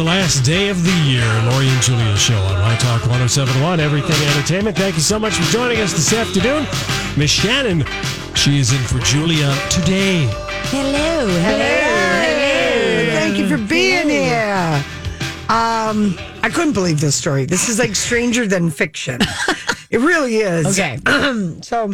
The last day of the year. Lori and Julia show on My Talk 1071, Everything Entertainment. Thank you so much for joining us this afternoon. Miss Shannon, she is in for Julia today. Hello, hello, Thank you for being here. Um, I couldn't believe this story. This is like stranger than fiction. it really is. Okay. so,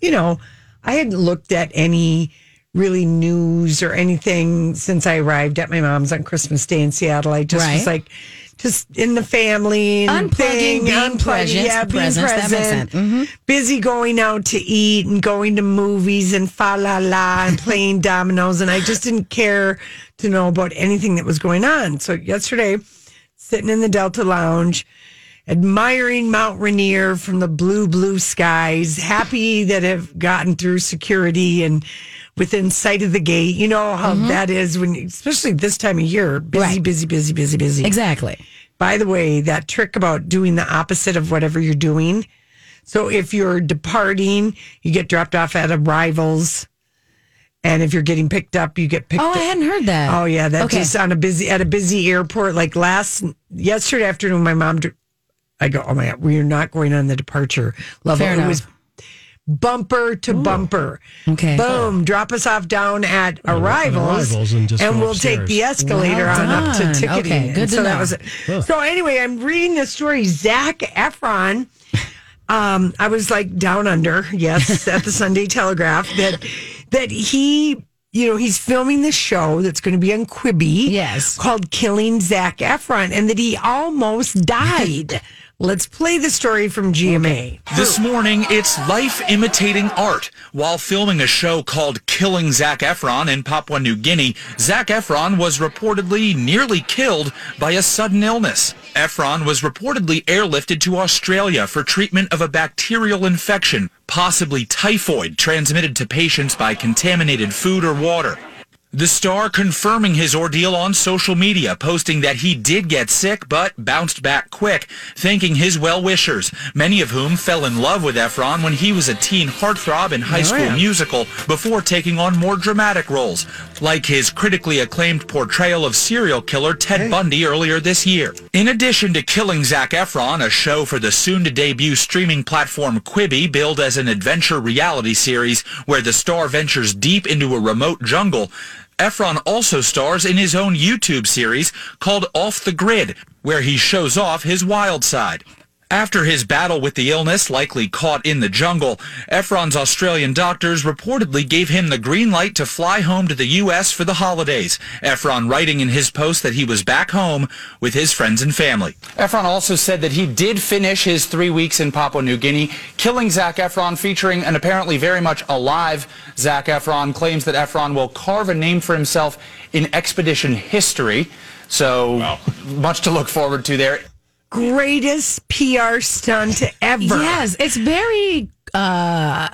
you know, I hadn't looked at any really news or anything since I arrived at my mom's on Christmas Day in Seattle. I just was like, just in the family and Unplugging, thing, being unplugging, present, yeah, being presence, present. Mhm. busy going out to eat and going to movies and fa la la and playing dominoes, and I just didn't care to know about anything that was going on. So yesterday, sitting in the Delta Lounge, admiring Mount Rainier from the blue, blue skies, happy that have gotten through security and within sight of the gate. You know how that is when, especially this time of year, busy, Mm-hmm. Right. busy, busy, busy, busy. Exactly. By the way, that trick about doing the opposite of whatever you're doing. So if you're departing, you get dropped off at arrivals. And if you're getting picked up, you get picked Oh, up. I hadn't heard that. Oh yeah, that's Okay. just on a busy at a busy airport. Like last yesterday afternoon, my mom. I go, oh my god, we are not going on the departure level. Fair it enough. was bumper to bumper. Okay. boom, drop us off down at arrivals, arrivals and just go we'll take the escalator Well on up to done. ticketing. Okay, And good to so that was it. So anyway, I'm reading this story. Zac Efron. Um, I was like down under, yes, at the Sunday Telegraph that that he, you know, he's filming this show that's going to be on Quibi, Yes. called "Killing Zac Efron," and that he almost died. Let's play the story from GMA. This morning, it's life imitating art. While filming a show called Killing Zac Efron in Papua New Guinea, Zac Efron was reportedly nearly killed by a sudden illness. Efron was reportedly airlifted to Australia for treatment of a bacterial infection, possibly typhoid, transmitted to patients by contaminated food or water. The star confirming his ordeal on social media, posting that he did get sick but bounced back quick, thanking his well-wishers, many of whom fell in love with Efron when he was a teen heartthrob in High School yeah. Musical before taking on more dramatic roles, like his critically acclaimed portrayal of serial killer Ted Bundy earlier this year. In addition to Killing Zac Efron, a show for the soon-to-debut streaming platform Quibi, billed as an adventure reality series where the star ventures deep into a remote jungle, Efron also stars in his own YouTube series called Off the Grid, where he shows off his wild side. After his battle with the illness, likely caught in the jungle, Efron's Australian doctors reportedly gave him the green light to fly home to the U.S. for the holidays. Efron writing in his post that he was back home with his friends and family. Efron also said that he did finish his three weeks in Papua New Guinea, killing Zac Efron, featuring an apparently very much alive Zac Efron, claims that Efron will carve a name for himself in expedition history. So much to look forward to there. Greatest PR stunt ever. Yes, it's very uh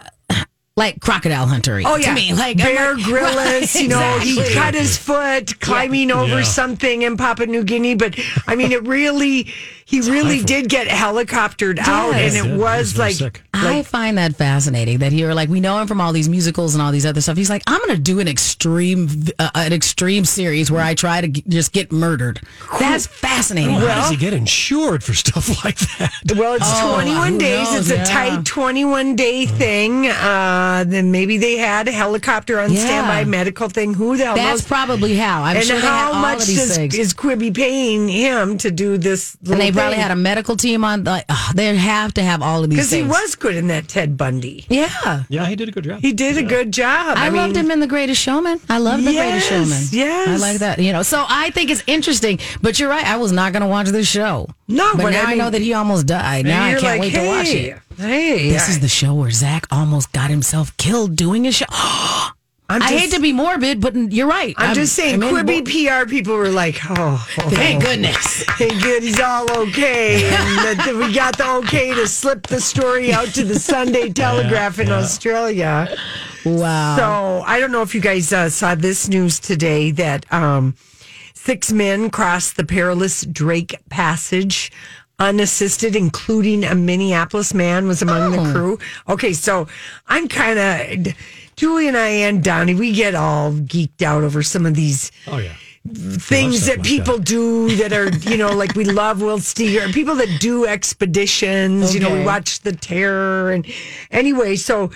like crocodile hunter. Oh yeah, to me, like Bear like, Grylls. right, You know, he cut his foot climbing over Yeah. something in Papua New Guinea. But I mean, it really, he really did get helicoptered out, and it Yeah, was he's very like, sick. I find that fascinating that you're like we know him from all these musicals and all these other stuff. He's like I'm going to do an extreme uh, an extreme series where I try to g- just get murdered. That's fascinating. How does he get insured for stuff like that? Well, it's Oh, 21 days. knows? It's a tight 21 day thing. Uh, Uh, then maybe they had a helicopter on Yeah. standby, medical thing. Who the hell That's knows? probably how. I'm and sure they how had all much of these does, things. is Quibi paying him to do this? and they probably had a medical team on. Like, oh, they have to have all of these because he was good in that Ted Bundy. Yeah. Yeah, he did a good job. He did a good job. I, loved mean, him in The Greatest Showman. I love The Greatest Showman. yes. I like that. You know, so I think it's interesting. But you're right. I was not going to watch this show. No, but, but now I I, mean- know that he almost died. Now I can't like, wait to watch it. Hey, This I, is the show where Zac almost got himself killed doing a show. I'm I hate to be morbid, but you're right. I'm, just saying, I'm Quibi PR people were like, oh, oh, Thank goodness. Thank good he's all okay. And that we got the okay to slip the story out to the Sunday Telegraph in Australia. Wow. So I don't know if you guys uh, saw this news today that um, six men crossed the perilous Drake Passage unassisted, including a Minneapolis man was among the crew. Okay, so I'm kind of Julie and I and Donnie. We get all geeked out over some of these Oh yeah. things that like people that. do that are you know like we love Will Steger people that do expeditions you know we watch the terror and anyway so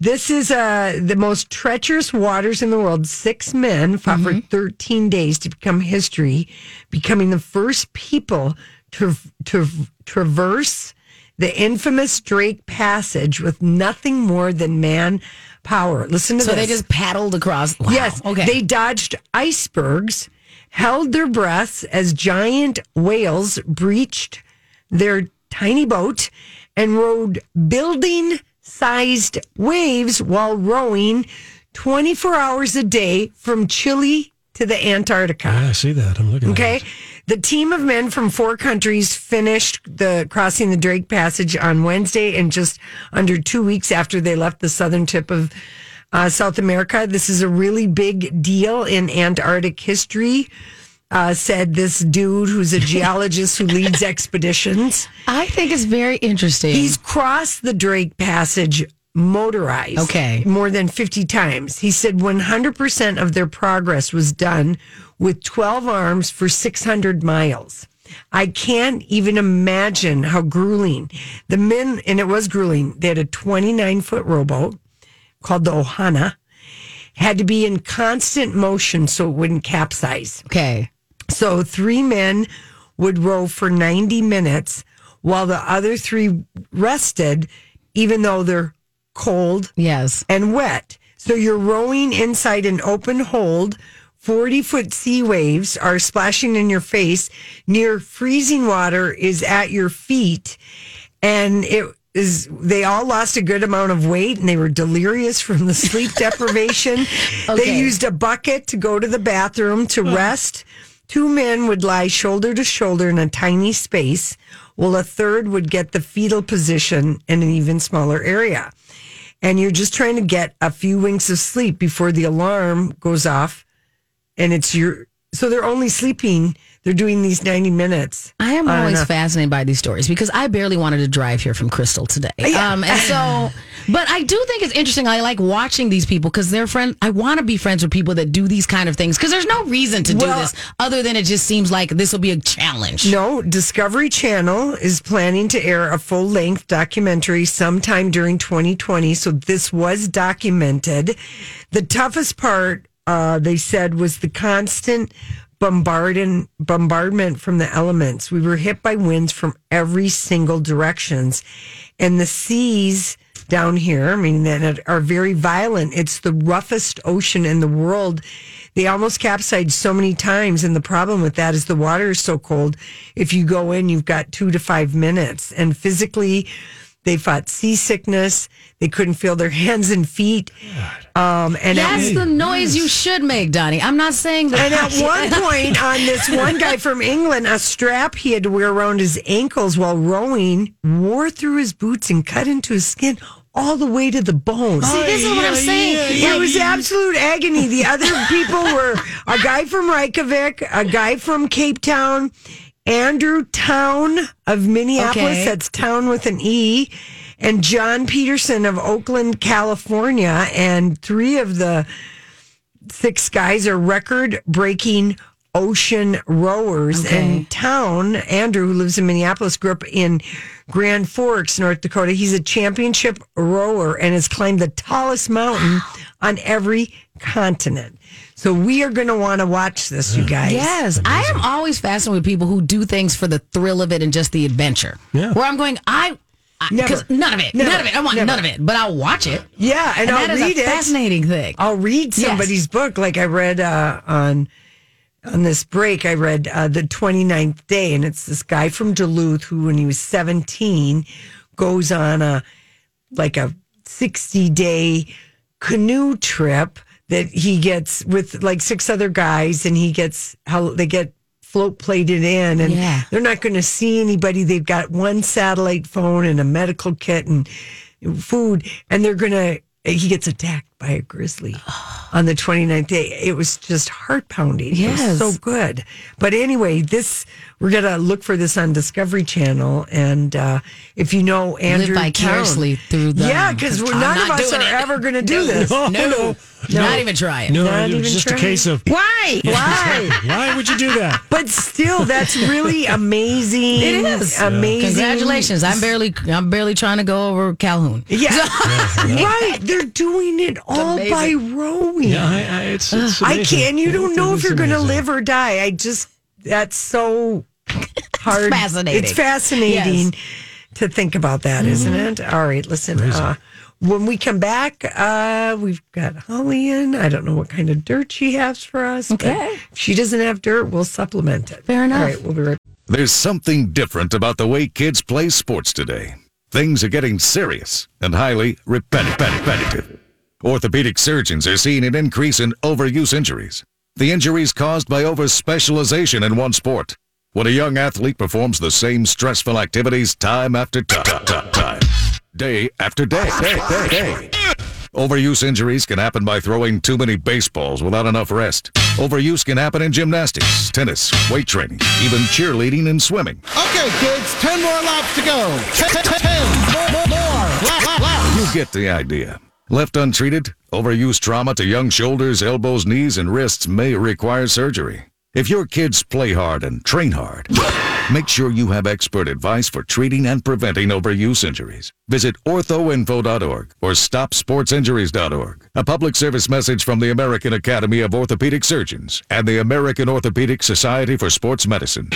this is uh the most treacherous waters in the world six men fought for 13 days to become history becoming the first people to to traverse the infamous Drake passage with nothing more than man power listen to So this they just paddled across. Wow. Yes. Okay. They dodged icebergs, held their breaths as giant whales breached their tiny boat, and rode building sized waves while rowing 24 hours a day from Chile to the Antarctica. Yeah, I see that. I'm looking. Okay. The team of men from four countries finished the crossing the Drake Passage on Wednesday, and just under two weeks after they left the southern tip of uh, South America. This is a really big deal in Antarctic history. Uh, said this dude who's a geologist who leads expeditions. I think it's very interesting. He's crossed the Drake Passage motorized. Okay. More than 50 times. He said 100% of their progress was done with 12 arms for 600 miles. I can't even imagine how grueling. The men, and it was grueling, they had a 29 foot rowboat called the Ohana, had to be in constant motion so it wouldn't capsize. okay. So three men would row for 90 minutes while the other three rested, even though they're cold Yes. and wet. So you're rowing inside an open hold. 40 foot sea waves are splashing in your face. Near freezing water is at your feet. And it is, they all lost a good amount of weight and they were delirious from the sleep deprivation. They used a bucket to go to the bathroom to rest. Two men would lie shoulder to shoulder in a tiny space, while a third would get the fetal position in an even smaller area and you're just trying to get a few winks of sleep before the alarm goes off and it's your so they're only sleeping they're doing these 90 minutes I am always fascinated by these stories because I barely wanted to drive here from Crystal today. Um, and so, but I do think it's interesting. I like watching these people because they're friends. I want to be friends with people that do these kind of things because there's no reason to do this other than it just seems like this will be a challenge. no discovery channel is planning to air a full-length documentary sometime during 2020 so this was documented the toughest part uh, they said was the constant bombardment bombardment from the elements. We were hit by winds from every single directions. And the seas down here i mean that are very violent. It's the roughest ocean in the world. They almost capsized so many times. And the problem with that is the water is so cold. If you go in you've got two to five minutes. And physically they fought seasickness they couldn't feel their hands and feet um, and at- That's the noise you should make, Donnie. I'm not saying that. and at one point on this one guy from England, a strap he had to wear around his ankles while rowing wore through his boots and cut into his skin all the way to the bone. See, this is what I'm saying. It was absolute agony. The other people were a guy from Reykjavik, a guy from Cape Town, Andrew Towne of Minneapolis. Okay. That's town with an E. And John Peterson of Oakland, California. And three of the six guys are record breaking ocean rowers. Okay. And Town, Andrew, who lives in Minneapolis, grew up in Grand Forks, North Dakota. He's a championship rower and has climbed the tallest mountain on every continent. So we are going to want to watch this, you guys. Yes, I am always fascinated with people who do things for the thrill of it and just the adventure. Yeah. Where I'm going, I. Because none of it, Never. none of it. I want Never. none of it, but I'll watch it. Yeah, and, And, I'll that is read a it. fascinating thing. I'll read Yes. somebody's book. Like I read uh, on on this break, I read uh, the 29th day, and it's this guy from Duluth who, when he was 17, goes on a like a 60 day canoe trip that he gets with like six other guys, and he gets how they get float plated in, and Yeah. they're not going to see anybody. They've got one satellite phone and a medical kit and food, and they're going to. He gets attacked by a grizzly on the 29th day. It was just heart pounding. It was Yes. so good. But anyway, this we're gonna look for this on Discovery Channel, and uh, if you know Andrew Live vicariously Towne- thue them. yeah, because I'm none of us are it. ever going to do this. No. No, no, not even try it. No, Not it was just trying. a case of Why? Why? why would you do that? But still, that's really amazing. It is amazing. Congratulations! I'm barely, I'm barely trying to go over Calhoun. Yeah, right. They're doing it all by rowing. Yeah, I, I, it's, it's I can't. You don't know if you're going to live or die. I just that's so hard. fascinating. It's fascinating to think about that, Mm-hmm. not it? All right, listen. Uh, when we come back, uh, we've got Holly in. I don't know what kind of dirt she has for us. Okay. if she doesn't have dirt, we'll supplement it. Fair enough. All right, we'll be right. Back. There's something different about the way kids play sports today. Things are getting serious and highly repetitive. Orthopedic surgeons are seeing an increase in overuse injuries. The injuries caused by overspecialization in one sport. When a young athlete performs the same stressful activities time after time, day after day, day, day, day. Overuse injuries can happen by throwing too many baseballs without enough rest. Overuse can happen in gymnastics, tennis, weight training, even cheerleading and swimming. Okay, kids, 10 more laps to go. 10, 10, 10 more, more, more. Lap, lap, lap. You get the idea. Left untreated, overuse trauma to young shoulders, elbows, knees, and wrists may require surgery. If your kids play hard and train hard, make sure you have expert advice for treating and preventing overuse injuries. Visit orthoinfo.org or stopsportsinjuries.org. A public service message from the American Academy of Orthopedic Surgeons and the American Orthopedic Society for Sports Medicine.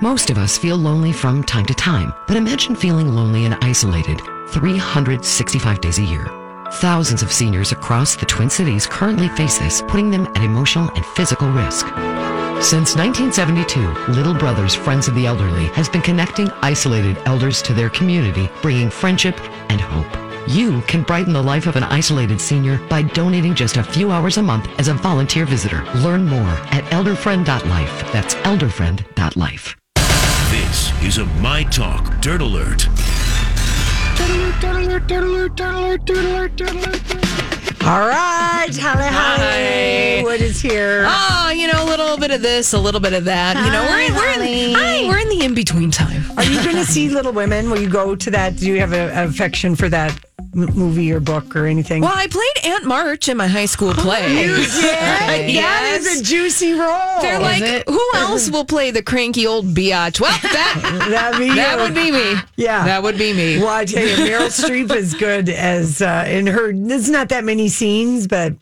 Most of us feel lonely from time to time, but imagine feeling lonely and isolated 365 days a year. Thousands of seniors across the Twin Cities currently face this, putting them at emotional and physical risk. Since 1972, Little Brothers Friends of the Elderly has been connecting isolated elders to their community, bringing friendship and hope. You can brighten the life of an isolated senior by donating just a few hours a month as a volunteer visitor. Learn more at elderfriend.life. That's elderfriend.life. This is a My Talk Dirt Alert. All right, Holly, Holly. What is here? Oh, you know, a little bit of this, a little bit of that. you know, we're in, we're in, hi, we're in the in between time. Are you going to see Little Women? Will you go to that? Do you have a, an affection for that m- movie or book or anything? Well, I played Aunt March in my high school play. You did? That Yes. is a juicy role. They're like, it? who else will play the cranky old biatch? Well, that That'd be that you. would be me. Yeah. that would be me. Well, I tell you, Meryl Streep is good as uh, in her. There's not that many scenes, but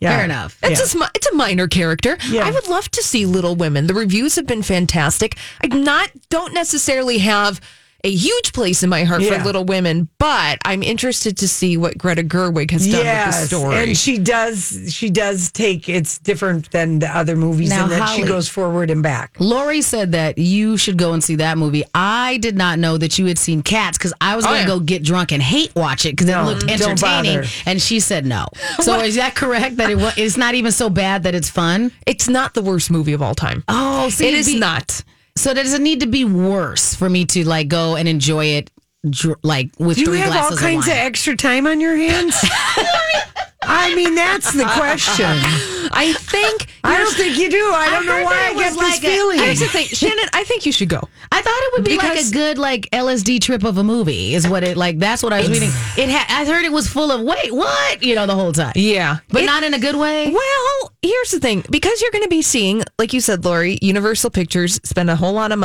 yeah, Fair enough. It's Yeah. a sm- it's a minor character. Yeah. I would love to see Little Women. The reviews have been fantastic. I not don't necessarily have a huge place in my heart Yeah. for Little Women, but I'm interested to see what Greta Gerwig has done with the story. and she does. She does take. It's different than the other movies, Now, in that she goes forward and back. Lori said that you should go and see that movie. I did not know that you had seen Cats because I was Oh, going to yeah. go get drunk and hate watch it because No, it looked entertaining. And she said no. So is that correct? That it wa- it's not even so bad that it's fun? it's not the worst movie of all time. Oh, see, it is be- not. So does it need to be worse for me to like go and enjoy it dr- like with Do you three have all glasses kinds of of wine. extra time on your hands? I mean, that's the question. I think I don't think you do. I don't know why I get was this like a- feeling. Here's the thing, Shannon. I think you should go. I thought it would be like Because- a good like LSD trip of a movie. Is what it like? That's what I was reading. It had. I heard it was full of wait what you know the whole time. Yeah, but It- not in a good way. Well, here's the thing because you're going to be seeing, like you said, Lori, Universal Pictures spend a whole lot of money.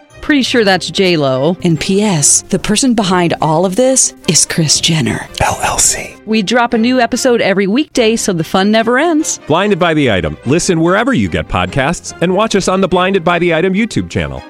Pretty sure that's J Lo. And P.S. The person behind all of this is Kris Jenner LLC. We drop a new episode every weekday, so the fun never ends. Blinded by the item. Listen wherever you get podcasts, and watch us on the Blinded by the Item YouTube channel.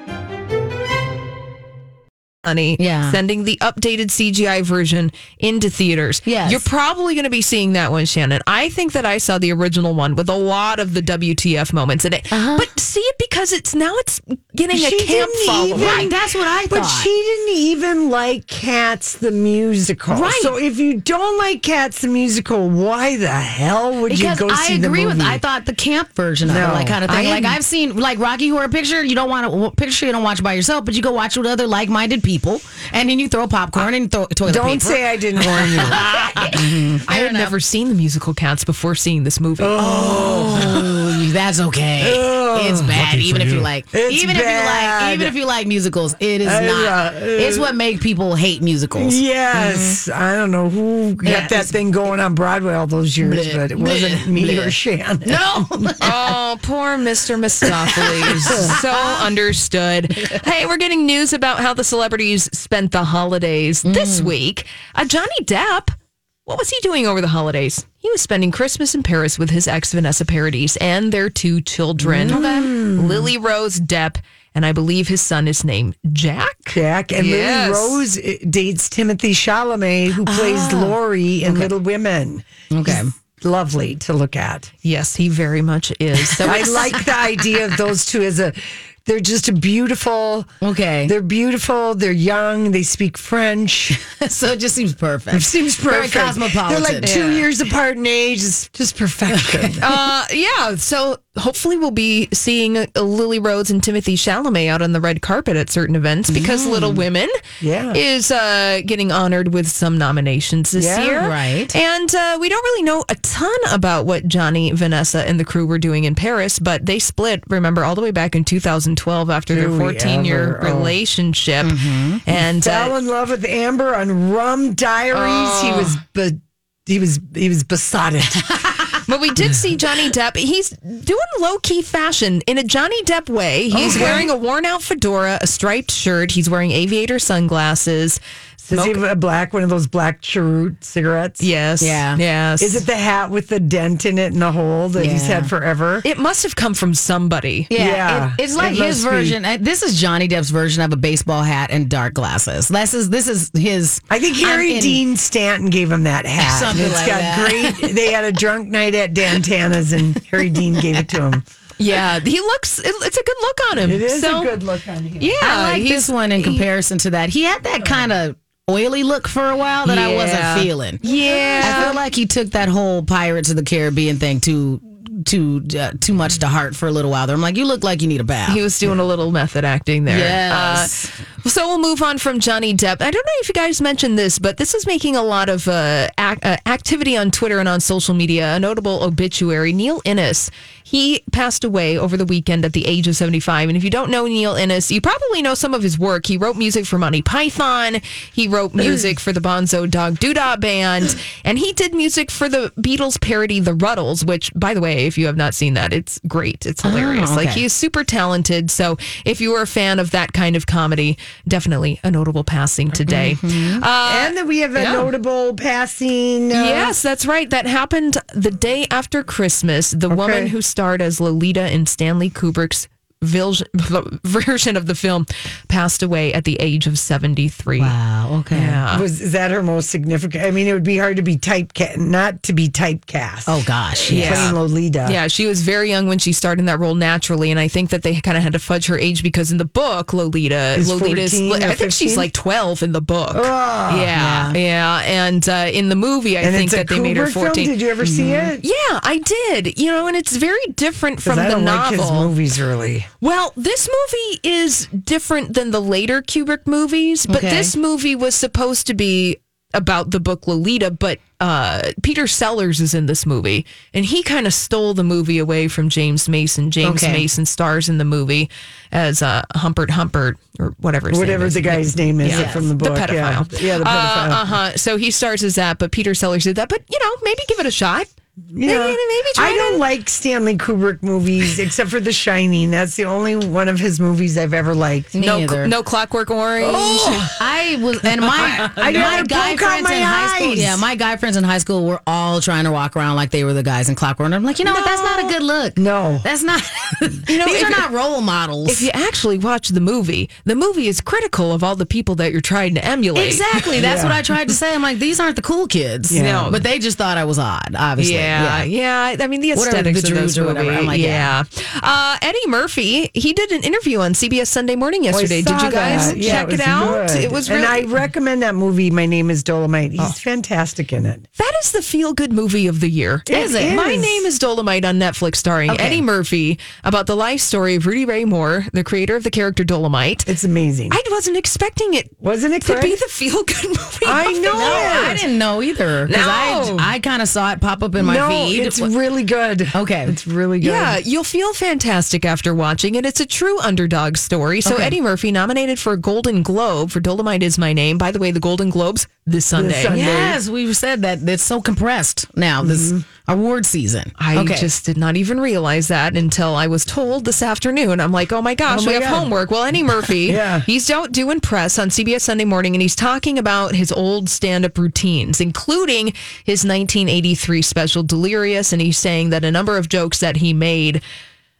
money Yeah. sending the updated CGI version into theaters. Yes. You're probably going to be seeing that one, Shannon. I think that I saw the original one with a lot of the WTF moments in it. Uh-huh. But see it because it's now it's getting a camp following. even- Right, that's what I But thought. But she didn't even like Cats the musical. Right. So if you don't like Cats the musical, why the hell would because you go I see the with. movie? I agree with. I thought the camp version of it, like kind of thing. I like hadn't- I've seen like Rocky Horror Picture. You don't want to picture you don't watch by yourself, but you go watch with other like-minded people, and then you throw popcorn and throw toilet Don't paper. say I didn't warn you. I had never seen the musical Cats before seeing this movie. Oh, oh that's okay. Oh. it's bad, even for if you you. like, It's even if you like, even if you like musicals. It is Uh, not. uh, it's what make people hate musicals. Yes, I don't know who got Yeah, that thing going on Broadway all those years, Bleh, but it wasn't bleh, me bleh. or Shannon. No, Oh, poor Mr. Mistoffelees. so understood. Hey, we're getting news about how the celebrities spent the holidays this week. Uh, Johnny Depp, what was he doing over the holidays? He was spending Christmas in Paris with his ex Vanessa Paradis and their two children, Lily Rose Depp, and I believe his son is named Jack. Jack and Yes. Lily Rose uh, dates Timothée Chalamet, who plays Laurie in Little Women. Okay. He's lovely to look at. Yes, he very much is. So I like the idea of those two as a. They're just a beautiful. Okay. They're beautiful. They're young. They speak French. so it just seems perfect. It seems Very cosmopolitan. They're like two Yeah. years apart in age. It's just perfection. Uh, yeah. So hopefully we'll be seeing uh, Lily Rhodes and Timothée Chalamet out on the red carpet at certain events because Little Women Yeah. is uh, getting honored with some nominations this Yeah, year. right. And uh, we don't really know a ton about what Johnny, Vanessa, and the crew were doing in Paris, but they split, remember, all the way back in 2012 after their Do we 14 year? Oh. relationship. And Fell uh, in love with Amber on Rum Diaries. He was, be- he was, he was besotted. But we did see Johnny Depp. He's doing low key fashion in a Johnny Depp way. He's Okay. wearing a worn out fedora, a striped shirt. He's wearing aviator sunglasses. Does he have a black one of those black cheroot cigarettes? yes. Yeah. Yes. Is it the hat with the dent in it and the hole that he's Yeah. had forever? It must have come from somebody. Yeah, Yeah, it- it's like it his must be. version. uh, This is Johnny Depp's version of a baseball hat and dark glasses. This is this is his. I think Harry I'm in- Dean Stanton gave him that hat. Something It's like got that. great. They had a drunk night at Dan Tana's, and Harry Dean gave it to him. Yeah. He looks, it- it's a good look on him. It is So, a good look on him. Yeah. I like he's- this one in comparison to that. He had that kind of oily look for a while that I wasn't feeling. Yeah. I feel like he took that whole Pirates of the Caribbean thing too too uh, too much to heart for a little while. There, I'm like, you look like you need a bath. He was doing a little method acting there. Yes. Uh, so we'll move on from Johnny Depp. I don't know if you guys mentioned this, but this is making a lot of uh, ac- uh, activity on Twitter and on social media. A notable obituary: Neil Innes. He passed away over the weekend at the age of 75. And if you don't know Neil Innes, you probably know some of his work. He wrote music for Monty Python. He wrote music for the Bonzo Dog Doodah Band, and he did music for the Beatles parody The Rutles. Which, by the way, if you have not seen that, it's great. It's hilarious. Oh, Like okay. he's super talented. So if you are a fan of that kind of comedy, definitely a notable passing today. Uh, and then we have a yeah. notable passing. Uh, yes, that's right. That happened the day after Christmas. The woman who starred as Lolita in Stanley Kubrick's version of the film passed away at the age of 73. Wow. Okay. Yeah. Was is that her most significant? I mean, it would be hard to be typecast, not to be typecast. Oh gosh. Yeah. Playing Lolita. Yeah, she was very young when she started in that role naturally, and I think that they kind of had to fudge her age because in the book, Lolita, Is Lolita's, 14 I think she's like twelve in the book. Oh. yeah, yeah, and uh, in the movie, I And think it's a that they made her Kubrick film? fourteen. Did you ever see it? Yeah, I did. You know, and it's very different from I the don't novel. like his movies really. Well, this movie is different than the later Kubrick movies, but Okay. this movie was supposed to be about the book Lolita, but uh, Peter Sellers is in this movie, and he kind of stole the movie away from James Mason. James Okay. Mason stars in the movie as uh, Humbert Humbert or whatever. Whatever the guy's name is Yeah. from the book. The pedophile. Yeah, yeah the pedophile. Uh huh. So he stars as that, but Peter Sellers did that. But you know, maybe give it a shot. Yeah. Maybe, maybe I don't like Stanley Kubrick movies except for The Shining. That's the only one of his movies I've ever liked. Me no, either. no Clockwork Orange. Oh! I was, and my I my guy friends my in high school. Yeah, my guy friends in high school were all trying to walk around like they were the guys in Clockwork. And I'm like, you know what? That's not a good look. No. That's not. You know, these are not role models. If you actually watch the movie, the movie is critical of all the people that you're trying to emulate. Exactly. That's Yeah. what I tried to say. I'm like, these aren't the cool kids. Yeah. But they just thought I was odd, obviously. Yeah, yeah, yeah. I mean the Whatever, aesthetics the of Droogs those or whatever. I'm like, yeah. Uh, Eddie Murphy, he did an interview on CBS Sunday Morning yesterday. I Did you guys. Yeah, check was it, out? good. It was and. I recommend that movie. My name is Dolomite. He's Oh. fantastic in it. that is the feel good movie of the year. Is it? My name is Dolomite on Netflix, starring Okay. Eddie Murphy, about the life story of Rudy Ray Moore, the creator of the character Dolomite. It's amazing. I wasn't expecting it Wasn't it to good? be the feel good movie. I know. year. I didn't know either. No. I, I kind of saw it pop up in my no, feed. it's really good. Okay. It's really good. Yeah, you'll feel fantastic after watching it. It's a true underdog story. So Okay. Eddie Murphy nominated for a Golden Globe for Dolomite is my name. By the way, the Golden Globes this Sunday. Sunday. Yes, we've said that it's so compressed now, this mm-hmm. award season. I okay. just did not even realize that until I was told this afternoon. I'm like, oh my gosh, Oh we my have homework. Well, Eddie Murphy, Yeah. he's out doing press on CBS Sunday Morning, and he's talking about his old stand-up routines, including his 1983 special Delirious, and he's saying that a number of jokes that he made.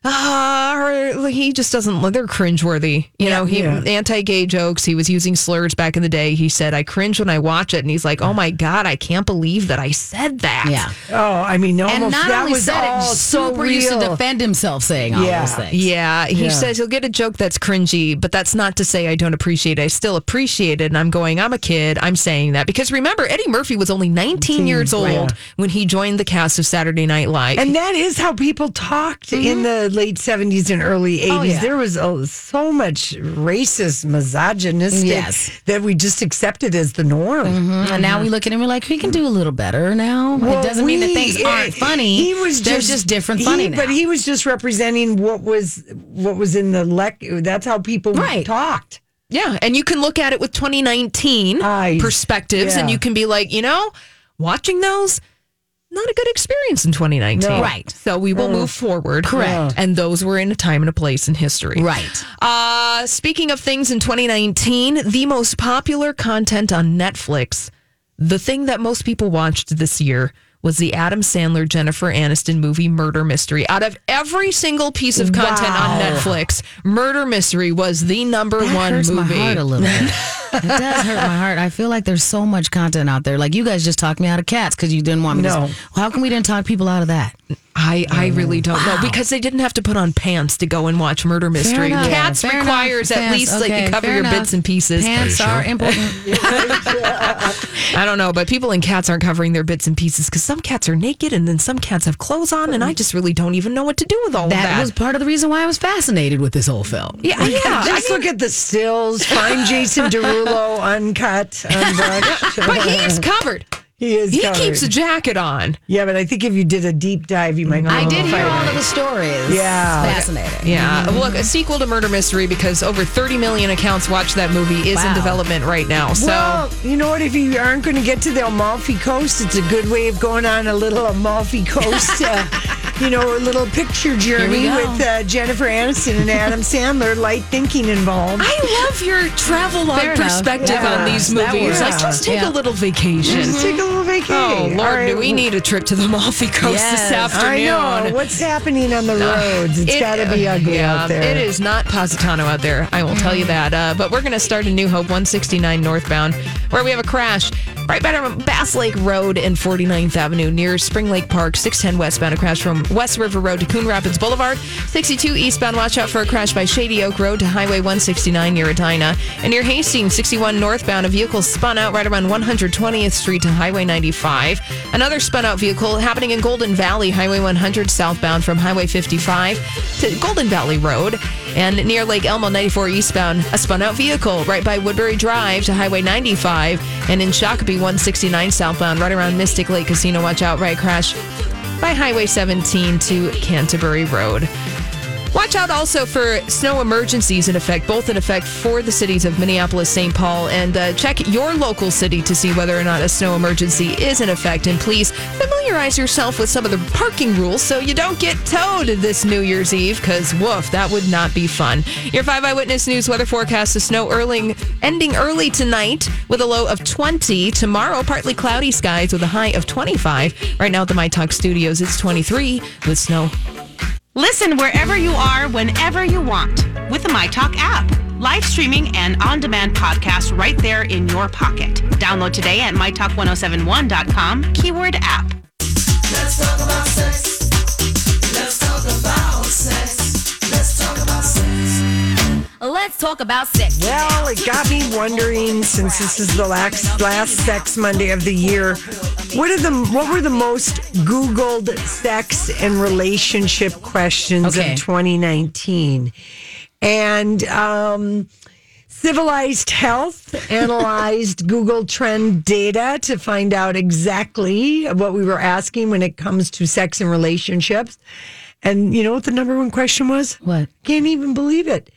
Ah, or he just doesn't. They're cringeworthy. You know, he Yeah. anti-gay jokes. He was using slurs back in the day. He said, "I cringe when I watch it," and he's like, "Oh my god, I can't believe that I said that." Yeah. Oh, I mean, And almost not that only was said all it, so super used to defend himself saying all Yeah. those things. Yeah, he Yeah. says he'll get a joke that's cringy, but that's not to say I don't appreciate it. I still appreciate it. And I'm going, I'm a kid. I'm saying that. Because remember, Eddie Murphy was only 19 years old right. when he joined the cast of Saturday Night Live. And that is how people talked in the late 70s and early 80s. Mm-hmm. Oh, yeah. There was so much racist, misogynistic Yes. that we just accepted as the norm. And now we look at him, we're like, we can do a little better now. Well, it doesn't mean that we- things aren't funny. He was just, just different he- funny now. But he was just representing what was what was in the lec. That's how people Right. talked. yeah, and you can look at it with 2019 Eyes. perspectives and you can be like, you know, watching those, not a good experience in 2019. No. Right. So we will move forward. Correct. And those were in a time and a place in history. right. Uh, speaking of things in 2019, the most popular content on Netflix, the thing that most people watched this year was the Adam Sandler Jennifer Aniston movie Murder Mystery. Out of every single piece of content on Netflix, Murder Mystery was the number That one hurts movie. my heart a little bit. it does hurt my heart. I feel like there's so much content out there. Like you guys just talked me out of cats because you didn't want me No. to. How come we didn't talk people out of that? I, I really don't know because they didn't have to put on pants to go and watch Murder Mystery. enough. Cats Yeah, requires enough. at Pants, least like okay, you cover fair your enough. bits and pieces. Pants are important. I don't know, but people in cats aren't covering their bits and pieces because some cats are naked and then some cats have clothes on, and I just really don't even know what to do with all of that that. was part of the reason why I was fascinated with this whole film. yeah, yeah. Just look at the stills. Find Jason Derulo uncut, unbrushed. but he's covered. He is. He covered. keeps a jacket on. Yeah, but I think if you did a deep dive, you might. not. I did hear all of the stories. Yeah. fascinating. Yeah, look, a sequel to Murder Mystery because over 30 million accounts watched that movie is in development right now. So. Well, you know what? If you aren't going to get to the Amalfi Coast, it's a good way of going on a little Amalfi Coast uh, you know, a little picture journey with uh, Jennifer Aniston and Adam Sandler, light thinking involved. I love your travel log perspective Yeah. on these movies. works. Like, just take Yeah. a little vacation. Just take a little vacation. Oh Lord, right. do we need a trip to the Amalfi Coast Yes. this afternoon? I know what's happening on the roads. It's It- got to be ugly yeah, out there. It is not Positano out there. I will tell you that. Uh, but we're going to start in New Hope, 169 northbound, where we have a crash right by Bass Lake Road and 49th Avenue near Spring Lake Park. 610 westbound, a crash from West River Road to Coon Rapids Boulevard. 62 eastbound, watch out for a crash by Shady Oak Road to Highway 169 near Edina. And near Hastings, 61 northbound, a vehicle spun out right around 120th Street to Highway 95. Another spun out vehicle happening in Golden Valley, Highway 100 southbound from Highway 55 to Golden Valley Road. And near Lake Elmo 94 eastbound, a spun out vehicle right by Woodbury Drive to Highway 95. And in Shakopee 169 southbound, right around Mystic Lake Casino. Watch out, right crash by Highway 17 to Canterbury Road. Watch out also for snow emergencies in effect, both in effect for the cities of Minneapolis, St. Paul, and uh, check your local city to see whether or not a snow emergency is in effect. And please familiarize yourself with some of the parking rules so you don't get towed this New Year's Eve, because woof, that would not be fun. Your 5 Eyewitness News weather forecast is snow early, ending early tonight with a low of 20. Tomorrow, partly cloudy skies with a high of 25. Right now at the My Talk studios, it's 23 with snow. Listen wherever you are, whenever you want with the MyTalk app. Live streaming and on demand podcasts right there in your pocket. Download today at mytalk1071.com, keyword app. Let's talk about sex. Let's talk about sex. Let's talk about sex. Let's talk about sex. Well, it got me wondering since this is the last last Sex Monday of the year. What are the what were the most Googled sex and relationship questions Okay. of 2019? And um, Civilized Health analyzed Google Trend data to find out exactly what we were asking when it comes to sex and relationships. And you know what the number one question was? What? Can't even believe it.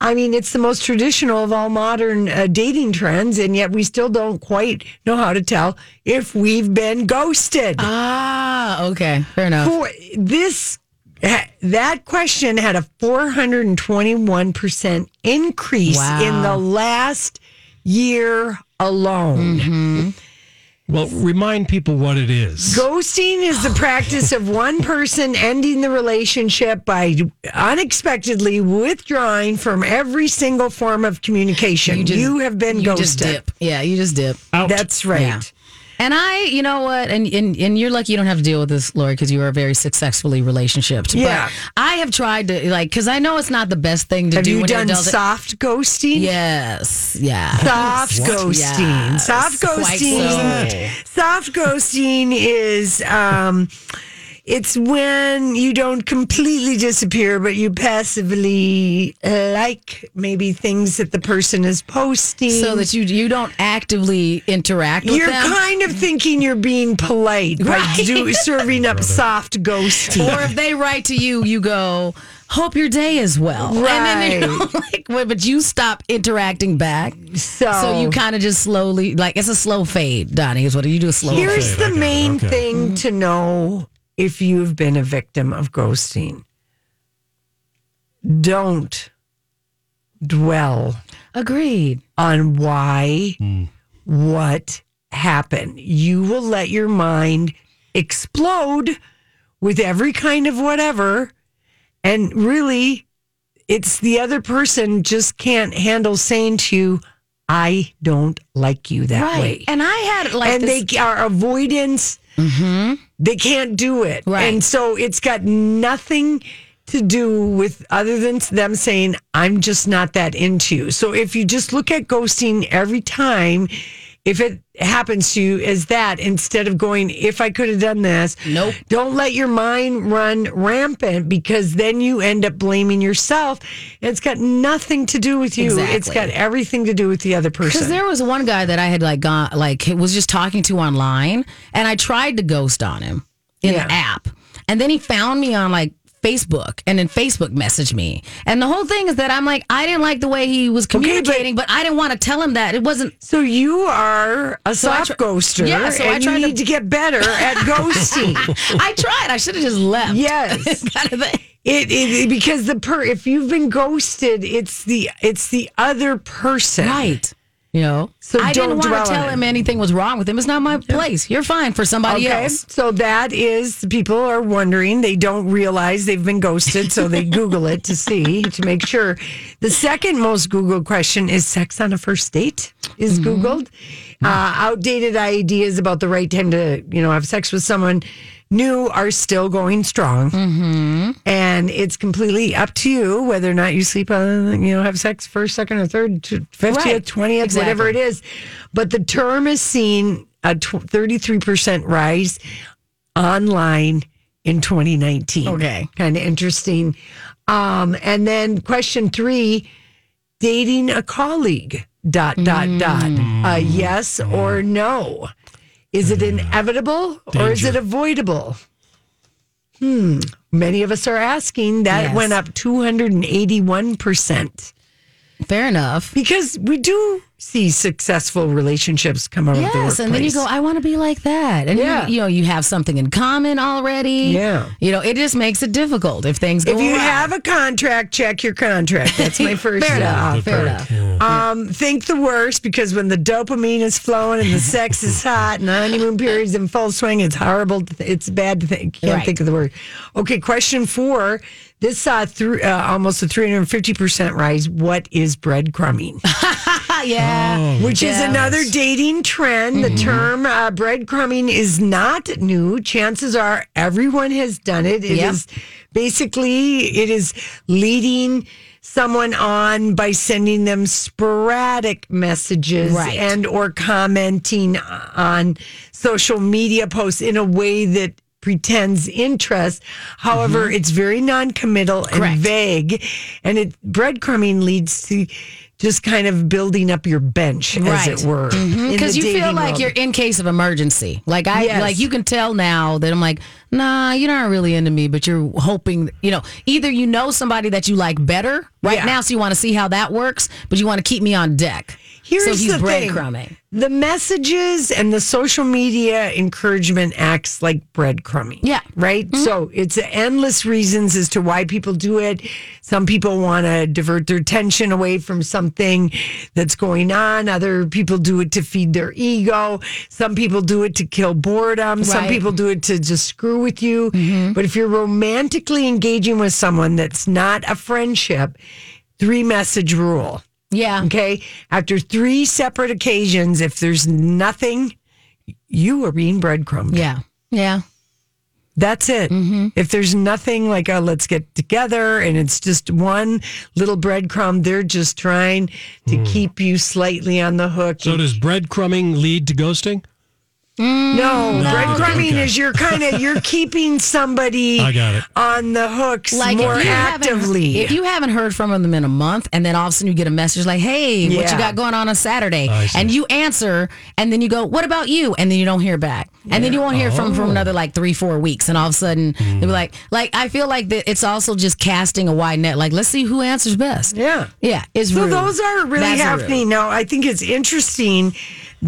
I mean, it's the most traditional of all modern uh, dating trends, and yet we still don't quite know how to tell if we've been ghosted. Ah, okay. Fair enough. For this, that question had a 421% increase Wow. in the last year alone. Mm-hmm. Well, remind people what it is. Ghosting is the practice of one person ending the relationship by unexpectedly withdrawing from every single form of communication. You, just- have been you ghosted. just dip. Yeah, you just dip. That's right. Yeah. And I, you know what, and and, and you're lucky you don't have to deal with this, Lori, because you are very successfully relationship. Yeah. But I have tried to like because I know it's not the best thing to Have do. you when you're done soft ghosting? Yes. Yeah. Soft What? ghosting. Yes. Soft ghosting. so. Soft ghosting is um it's when you don't completely disappear, but you passively uh, like maybe things that the person is posting. So that you you don't actively interact with You're them. kind of thinking you're being polite by Right. do, serving up soft ghosting. or if they write to you, you go, "Hope your day is well." And then they're Right. like, "Wait, but you stop interacting back. So, So you kind of just slowly, like it's a slow fade. Donnie is what you do. A slow. Here's fade. the main okay. thing mm-hmm. to know if you've been a victim of ghosting. Don't dwell Agreed. on why, hmm. what happened. You will let your mind explode with every kind of whatever. And really, it's the other person just can't handle saying to you, I don't like you that right. way. And I had like and this, they are avoidance. Mm-hmm. They can't do it. Right. And so it's got nothing to do with other than them saying, I'm just not that into you. So if you just look at ghosting every time, if it happens to you as that instead of going, if I could have done this, Nope. Don't let your mind run rampant because then you end up blaming yourself. It's got nothing to do with you. Exactly. It's got everything to do with the other person. Because there was one guy that I had like gone like was just talking to online, and I tried to ghost on him in Yeah. the app, and then he found me on like Facebook and then Facebook messaged me. And the whole thing is that I'm like, I didn't like the way he was communicating, but, I didn't want to tell him that. It wasn't. So you are a So soft tr- ghoster, Yeah, so I and you tried need to, get better at ghosting. I tried. I should have just left. Yes, kind of thing. It, it because the per if you've been ghosted, it's the it's the other person, Right. You know, So I don't didn't want to tell it. him anything was wrong with him. It's not my place. You're fine for somebody Okay, else. so that is people are wondering. They don't realize they've been ghosted, so they Google it to see to make sure. The second most Googled question is sex on a first date is Mm-hmm. Googled. Uh, outdated ideas about the right time to you know have sex with someone new are still going strong, Mm-hmm. and it's completely up to you whether or not you sleep on you know have sex first, second, or third, fiftieth, Right. twentieth, whatever it is. But the term has seen a thirty three percent rise online in 2019. Okay. Kind of interesting. Um, and then question three dating a colleague, dot, dot, dot. A yes or no? Is it inevitable or is it avoidable? Hmm. Many of us are asking. That Yes. went up 281%. Fair enough. Because we do see successful relationships come out of the Yes, workplace. and then you go, I want to be like that, and Yeah. you, you know, you have something in common already. Yeah. you know, it just makes it difficult if things go. If you awry. have a contract, check your contract. That's my first Fair enough, uh, fair enough. Um, think the worst because when the dopamine is flowing and the sex is hot and the honeymoon period's in full swing, it's horrible. To th- it's bad to think. Can't Right. think of the word. Okay, question four. This saw through uh, almost a 350% rise. What is breadcrumbing? yeah, Which is another dating trend. The term uh, breadcrumbing is not new. Chances are everyone has done it. It is Yep. basically it is leading someone on by sending them sporadic messages Right. and or commenting on social media posts in a way that pretends interest however it's very non-committal and Mm-hmm. Vague and it breadcrumbing leads to just kind of building up your bench as it were mm-hmm. the because you feel like world. you're in case of emergency. Like I, Yes. like you can tell now that I'm like, nah, you're not really into me, but you're hoping, you know, either you know somebody that you like better right Yeah. now, so you want to see how that works, but you want to keep me on deck. Here's so he's the thing. The messages and the social media encouragement acts like breadcrumbing. Yeah. Right? Mm-hmm. So it's endless reasons as to why people do it. Some people want to divert their attention away from something that's going on. Other people do it to feed their ego. Some people do it to kill boredom. Some people do it to just screw with you. Mm-hmm. But if you're romantically engaging with someone that's not a friendship, three message rule. Yeah. Okay. After three separate occasions, if there's nothing, you are being breadcrumbed. Yeah. Yeah. That's it. Mm-hmm. If there's nothing like a let's get together and it's just one little breadcrumb, they're just trying to keep you slightly on the hook. So does breadcrumbing lead to ghosting? Mm. no, No. breadcrumbing Okay. is you're kind of you're keeping somebody I got it. on the hooks Like more if actively. If you haven't heard from them in a month, and then all of a sudden you get a message like, "Hey, what you got going on on Saturday?" And you answer, and then you go, "What about you?" and then you don't hear back, and then you won't hear from Oh. from another like three, four weeks, and all of a sudden mm. they'll be like, "Like I feel like that it's also just casting a wide net. Like let's see who answers best." Yeah. Yeah, it's So rude. those are really That's happening. rude. Now, I think it's interesting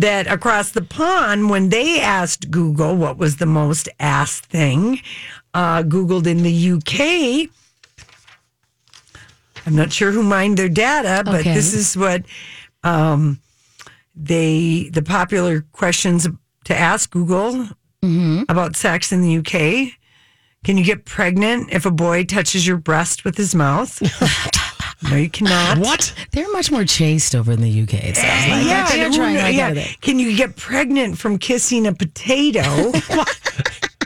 that across the pond, when they asked Google what was the most asked thing, uh, Googled in the UK. I'm not sure who mined their data, but Okay. this is what um, they the popular questions to ask Google Mm-hmm. about sex in the UK. Can you get pregnant if a boy touches your breast with his mouth? no, you cannot. What? They're much more chaste over in the UK. It sounds like. yeah, they're who trying like yeah. that. Can you get pregnant from kissing a potato?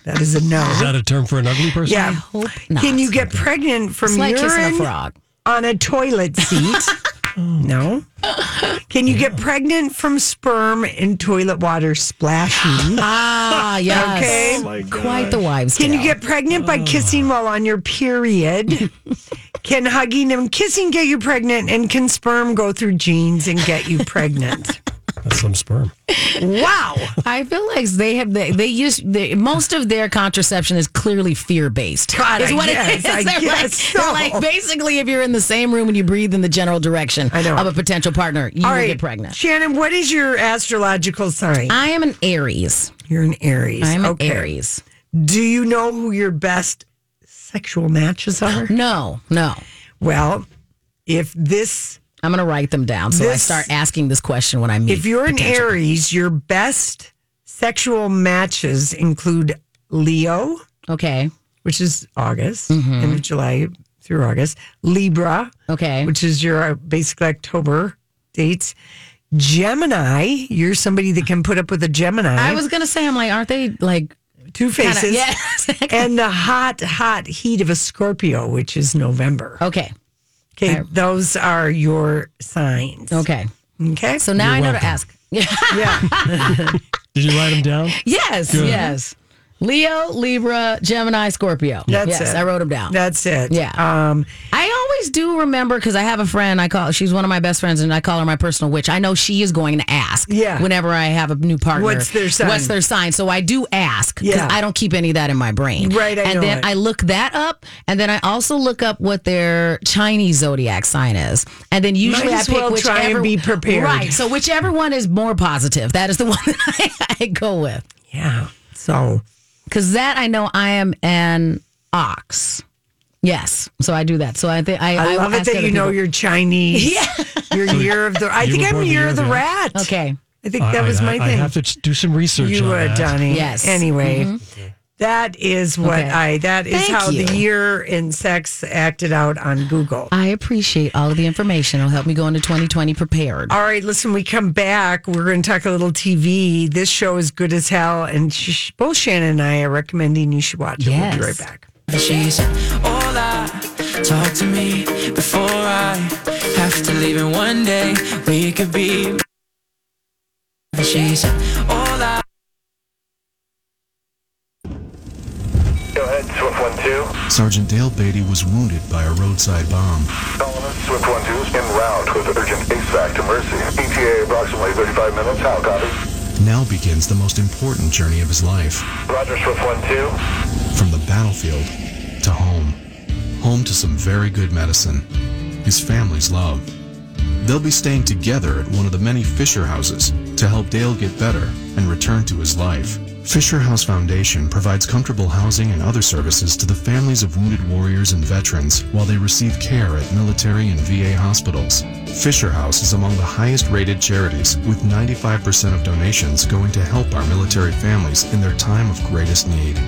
that is a no. Is that a term for an ugly person? yeah. Hope not. Can you get pregnant from It's like kissing a frog. on a toilet seat? no. Can you get pregnant from sperm in toilet water splashing? Ah, yes. Okay. Oh my Quite the wives' Can you get pregnant by kissing while on your period? Can hugging and kissing get you pregnant? And can sperm go through genes and get you pregnant? That's some sperm. Wow. I feel like they have they, they use they, most of their contraception is clearly fear based. God, is I what guess, it is. I they're, guess like, so. they're like basically if you're in the same room and you breathe in the general direction know. of a potential partner, you All will right, get pregnant. Shannon, what is your astrological sign? I am an Aries. You're an Aries. I'm an okay. Aries. Do you know who your best sexual matches are? No, no. Well, if this I'm going to write them down so I start asking this question when I meet. If you're an Aries, your best sexual matches include Leo, okay, which is August, Mm-hmm. end of July through August, Libra, okay, which is your uh, basically October dates, Gemini, you're somebody that can put up with a Gemini. I was going to say, I'm like, aren't they like two kinda- faces. yes. and the hot, hot heat of a Scorpio, which is November. Okay. Okay, those are your signs. Okay. Okay. So now You're I know welcome. to ask. Yeah. Did you write them down? Yes, Good. yes. Leo, Libra, Gemini, Scorpio. That's yes, it. I wrote them down. That's it. Yeah. Um, I always do remember because I have a friend. I call she's one of my best friends, and I call her my personal witch. I know she is going to ask. Yeah. Whenever I have a new partner, What's their sign? What's their sign? So I do ask because Yeah. I don't keep any of that in my brain. Right, I and then it. I look that up, and then I also look up what their Chinese zodiac sign is, and then usually I pick well whichever. try and be prepared. Right. So whichever one is more positive, that is the one that I, I go with. yeah. So Because that I know I am an ox. Yes, so I do that. So I think I, I, love it that other you know people. your Chinese. Yeah. Your year of the. I you think I'm born year of the year rat. Okay. I think that I- was I- my I thing. have to do some research You on would, that. Johnny. Yes. Anyway, Mhm. That is what Okay. I. That is Thank how you. the year in sex acted out on Google. I appreciate all of the information. It'll help me go into 2020 prepared. All right, listen, we come back. We're going to talk a little TV. This show is good as hell. And sh- both Shannon and I are recommending you should watch it. We'll be right back. She said, Hola, talk to me before I have to leave. And one day we could be. She said, Go ahead, Swift 1-2. Sergeant Dale Beatty was wounded by a roadside bomb. Solomon, Swift 1-2 is en route with urgent CASEVAC to Mercy. ETA approximately 35 minutes. How copy? Now begins the most important journey of his life. Roger, Swift 1-2. From the battlefield to home. Home to some very good medicine. His family's love. They'll be staying together at one of the many Fisher houses to help Dale get better and return to his life. Fisher House Foundation provides comfortable housing and other services to the families of wounded warriors and veterans while they receive care at military and VA hospitals. Fisher House is among the highest rated charities, with 95% of donations going to help our military families in their time of greatest need.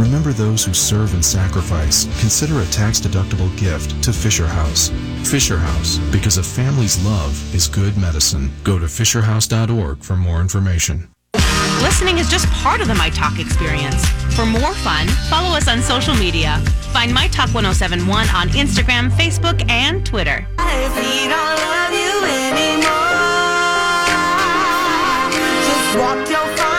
Remember those who serve and sacrifice. Consider a tax deductible gift to Fisher House. Fisher House, because a family's love is good medicine. Go to FisherHouse.org for more information. Listening is just part of the My Talk experience. For more fun, follow us on social media. Find My Talk 1071 on Instagram, Facebook, and Twitter. If he don't love you anymore, just walk your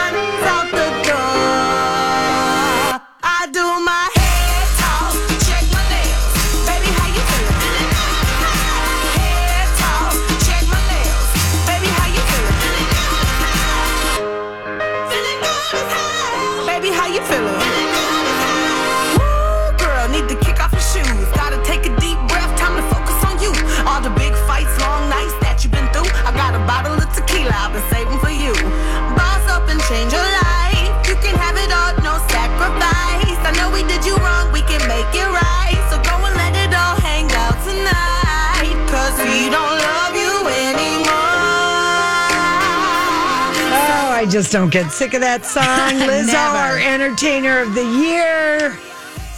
just don't get sick of that song. Lizzo, our entertainer of the year.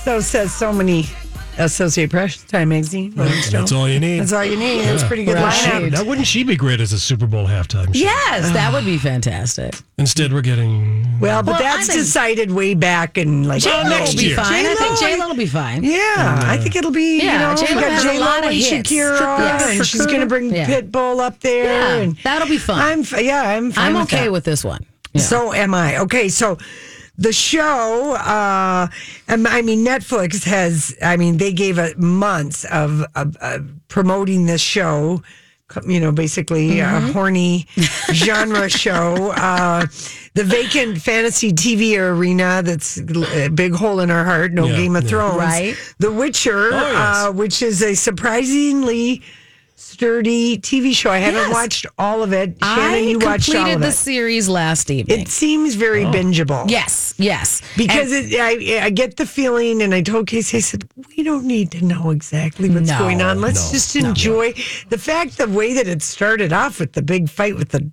So says so many Associate Press, Time Magazine, Rolling Stone. That's all you need. That's all you need. That's pretty good Now, lineup. Now, wouldn't she be great as a Super Bowl halftime show? Yes, that would be fantastic. Instead, we're getting. Well, but Well, I that's think- decided way back in like J Lo next will be year. fine. I think J-Lo, will be fine. Yeah, I think it'll be. Yeah, you know, J-Lo we got has a J Lo lot of and hits. Shakira, Yes. and she's going to bring Yeah. Pitbull up there, Yeah, and that'll be fun. I'm f- yeah, I'm fine I'm with okay that. with this one. Yeah. So am I. Okay, so the show, uh, um, I mean, Netflix has, I mean, they gave it months of, of, of promoting this show. You know, basically a Mm-hmm. horny genre show. Uh, the vacant fantasy TV arena that's a big hole in our heart. No Yeah, Game of yeah. Thrones. Right. The Witcher, Oh, yes. uh, which is a surprisingly sturdy TV show. I haven't Yes. watched all of it. I Shannon, you watched all completed the series last evening. It seems very oh. bingeable. yes, yes. Because And- it, I, I get the feeling, and I told Casey, I said, we don't need to know exactly what's No, going on. Let's no, just enjoy the fact, the way that it started off with the big fight with the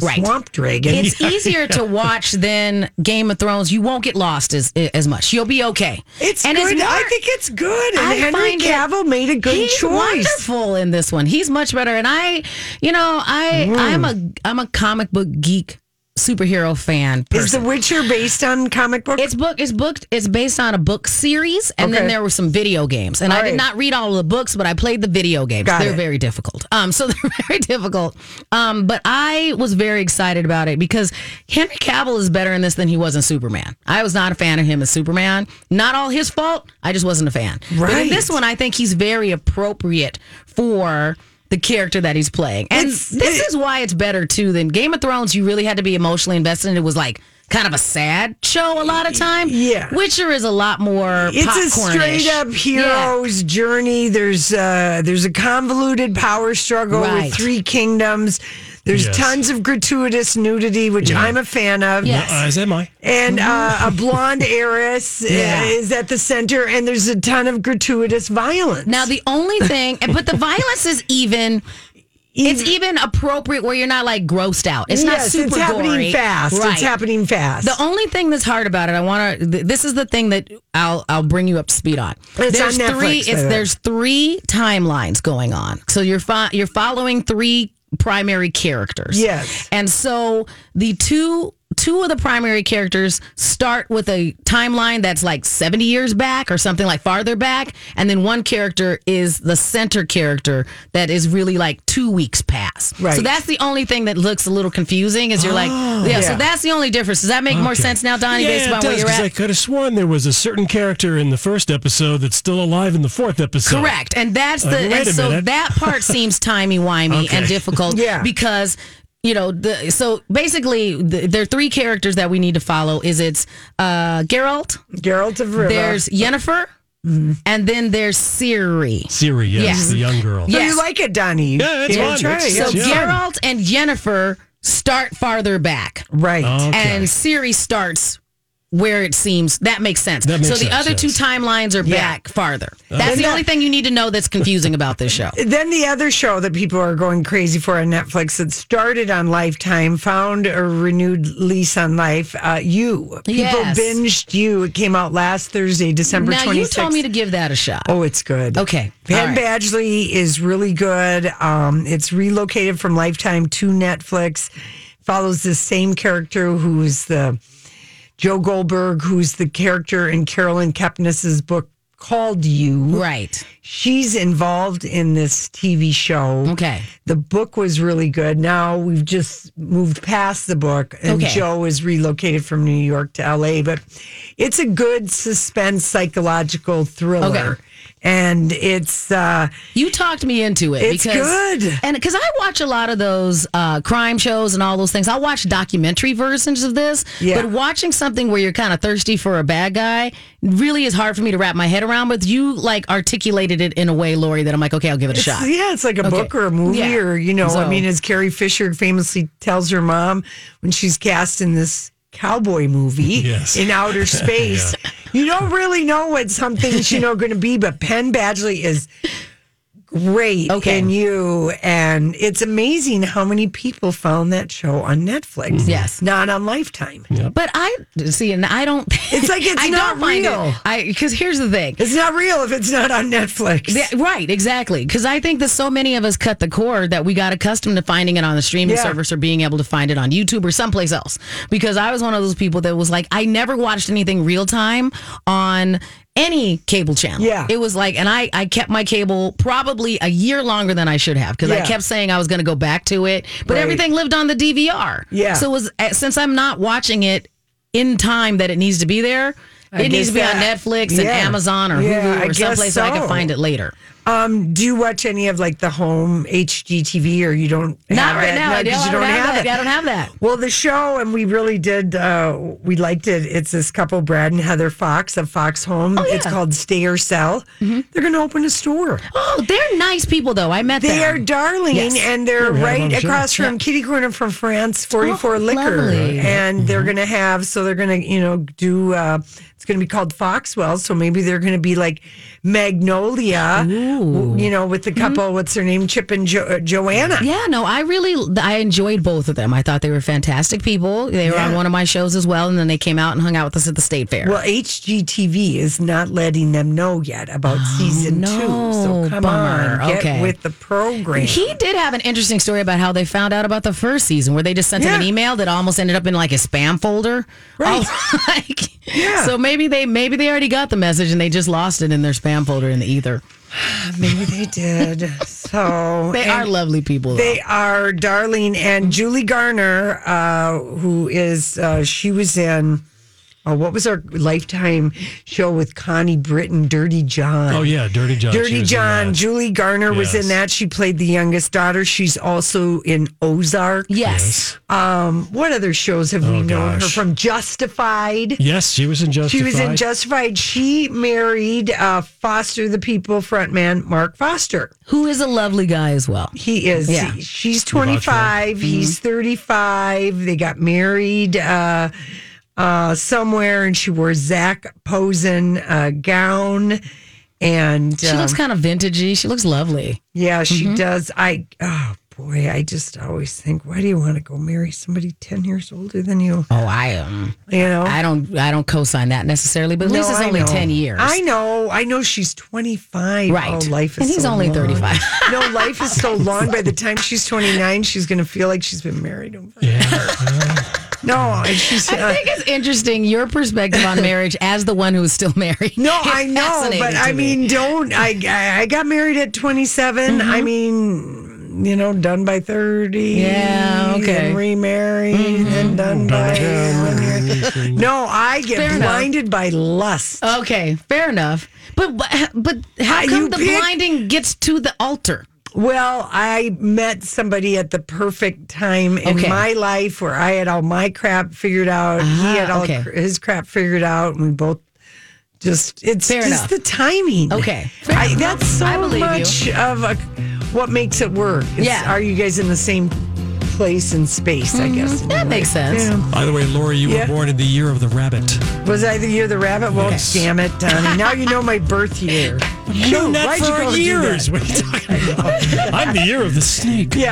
Right. swamp dragon. It's easier to watch than Game of Thrones. You won't get lost as as much. You'll be okay. It's and good. more- I think it's good. And I Henry find it- made a good he's choice. Wonderful in this one. He's much better. And I, you know, I Mm. I'm a I'm a comic book geek superhero fan. Person. Is The Witcher based on comic book? It's book. It's booked. It's based on a book series, and then there were some video games. And All I right. did not read all of the books, but I played the video games. Got they're it. very difficult. Um, so they're very difficult. Um, but I was very excited about it because Henry Cavill is better in this than he was in Superman. I was not a fan of him as Superman. Not all his fault. I just wasn't a fan. But in Right. this one, I think he's very appropriate for. The character that he's playing, and It's- this it- is why it's better too than Game of Thrones. You really had to be emotionally invested, and it was like kind of a sad show a lot of time. Yeah. Witcher is a lot more. It's a straight up hero's journey. There's uh there's a convoluted power struggle Right. with three kingdoms. There's Yes. tons of gratuitous nudity, which I'm a fan of. Yes. Uh, as am I. And uh, a blonde heiress uh, Yeah. is at the center, and there's a ton of gratuitous violence. Now the only thing, and- but the violence is even. It's even appropriate where you're not like grossed out. It's not super it's happening gory. fast. Right. It's happening fast. The only thing that's hard about it, I want to. Th- this is the thing that I'll I'll bring you up to speed on. It's there's on Netflix, three. by It's there's three timelines going on. So you're fo- you're following three primary characters. Yes. and so the two two of the primary characters start with a timeline that's like 70 years back or something like farther back and then one character is the center character that is really like two weeks past Right. so that's the only thing that looks a little confusing is you're like yeah, yeah. so that's the only difference does that make more sense now donnie based yeah, on it where you're 'cause I could have sworn there was a certain character in the first episode that's still alive in the fourth episode. Correct. And that's Like, the and so minute. that part seems timey wimey Okay. and difficult Yeah. because you know the so basically the, there are three characters that we need to follow is it's uh Geralt, Geralt of Rivia. there's Yennefer, and then there's Ciri. Ciri, yes, Yes. the young girl. So Yes. you like it, Donnie? Yeah, it's fun. try it. So Yeah. Geralt and Yennefer start farther back. Right. Okay. And Ciri starts where it seems that makes sense. That makes so the sense, other two timelines are Yeah. back farther. That's And the that- only thing you need to know that's confusing about this show. Then the other show that people are going crazy for on Netflix that started on Lifetime found a renewed lease on life. Uh, you people Yes. binged you. It came out last Thursday, December Now twenty you told me to give that a shot. Oh, it's good. Okay. Penn All right. Badgley is really good. Um, it's relocated from Lifetime to Netflix. Follows the same character who's the Joe Goldberg, who's the character in Caroline Kepnes's book called You. Right. She's involved in this TV show. Okay. The book was really good. Now we've just moved past the book, and Okay. Joe is relocated from New York to LA. But it's a good suspense psychological thriller. Okay. And it's uh You talked me into it. It's because, good. And because I watch a lot of those uh, crime shows and all those things, I'll watch documentary versions of this. Yeah. But watching something where you're kind of thirsty for a bad guy really is hard for me to wrap my head around. But you like articulated it in a way, Lori, that I'm like, okay, I'll give it a It's, shot. yeah, it's like a Okay. book or a movie, Yeah. or you know, I mean, as Carrie Fisher famously tells her mom when she's cast in this cowboy movie Yes. in outer space, you don't really know what something's you know going to be. But Penn Badgley is great Okay. in you, and it's amazing how many people found that show on Netflix. Mm-hmm. Yes. not on Lifetime. But I see, and I don't. It's like it's I not don't find real. It, I because here's the thing. It's not real if it's not on Netflix. Yeah, right, exactly. Because I think that so many of us cut the cord that we got accustomed to finding it on the streaming Yeah. service or being able to find it on YouTube or someplace else. Because I was one of those people that was like, I never watched anything real time on any cable channel. Yeah. It was like, and I, I kept my cable probably a year longer than I should have because I kept saying I was going to go back to it, but Right. everything lived on the DVR. Yeah. So it was, uh, since I'm not watching it in time that it needs to be there. I it needs to be on that- Netflix and yeah. Amazon or Yeah, Hulu I or someplace so I so. can find it later. Um, do you watch any of like the home HGTV or you don't? Not have right that? now. No, I 'cause don't, you have, that. it. I don't have that. Well, the show, and we really did. Uh, we liked it. It's this couple, Brad and Heather Fox of Fox Home. Oh, yeah. It's called Stay or Sell. They're going to open a store. Oh, they're nice people, though. I met They them. They are darling, Yes. and they're Yeah, we had them on right the show. across from Yeah. Kitty Corner from France, Forty Four Oh, Liquor, lovely. and they're going to have. So they're going to, you know, do. Uh, it's going to be called Foxwell. So maybe they're going to be like Magnolia, you know, with the couple. What's their name? Chip and jo- uh, Joanna. Yeah, no, I really I enjoyed both of them. I thought they were fantastic people. They were on one of my shows as well, and then they came out and hung out with us at the state fair. Well, HGTV is not letting them know yet about season two. So come Oh, bummer. on, get Okay. with the program. He did have an interesting story about how they found out about the first season, where they just sent him an email that almost ended up in like a spam folder. Right. Oh, like, So maybe they maybe they already got the message and they just lost it in their spam folder in the ether. Maybe they did. So They are lovely people. They are darling. And Julie Garner, uh, who is uh, she was in. Oh, what was our lifetime show with Connie Britton, Dirty John? Oh, yeah, Dirty John. Dirty John. Julie Garner was in that. She played the youngest daughter. She's also in Ozark. Yes. Um, what other shows have we Oh, known her from? Justified. Yes, she was in Justified. She was in Justified. She married uh, Foster the People frontman Mark Foster. Who is a lovely guy as well. He is. Yeah. He- she's You vouch for him? 25. He's 35. They got married uh, uh, somewhere, and she wore Zac Posen uh, gown. And She looks um, kind of vintagey. She looks lovely. yeah, she Mhm. does. I oh boy, I just always think, why do you want to go marry somebody ten years older than you? Oh, I am. You know, I don't. I don't co-sign that necessarily, but at least No, it's I only know. ten years. I know. I know she's 25. Right. Oh, life is And he's so only 35. no, life is so long. By the time she's 29, she's going to feel like she's been married over. No, and she's. uh, I think it's interesting your perspective on marriage as the one who is still married. No, It's I know, but to I me. mean, don't. I I I got married at 27. I mean, you know, done by 30. Yeah, okay. Then remarried and done by. no, I get Fair enough. blinded by lust. Okay, fair enough. But but how come you the pick- blinding gets to the altar? Well, I met somebody at the perfect time in Okay. my life where I had all my crap figured out. Ah, he had all okay. his crap figured out, and we both just it's Fair just enough. the timing. Okay, I, that's so much you. of a, what makes it work. It's, Yeah. are you guys in the same place and space? I guess mm-hmm. in That your makes sense. Yeah. By the way, Lori, you Yeah. were born in the year of the rabbit. Was I the year of the rabbit? Well, damn it, Donnie. now you know my birth year. Known Shoot, that why'd you for go do years. that? What are you talking about? I'm the year of the snake. Yeah,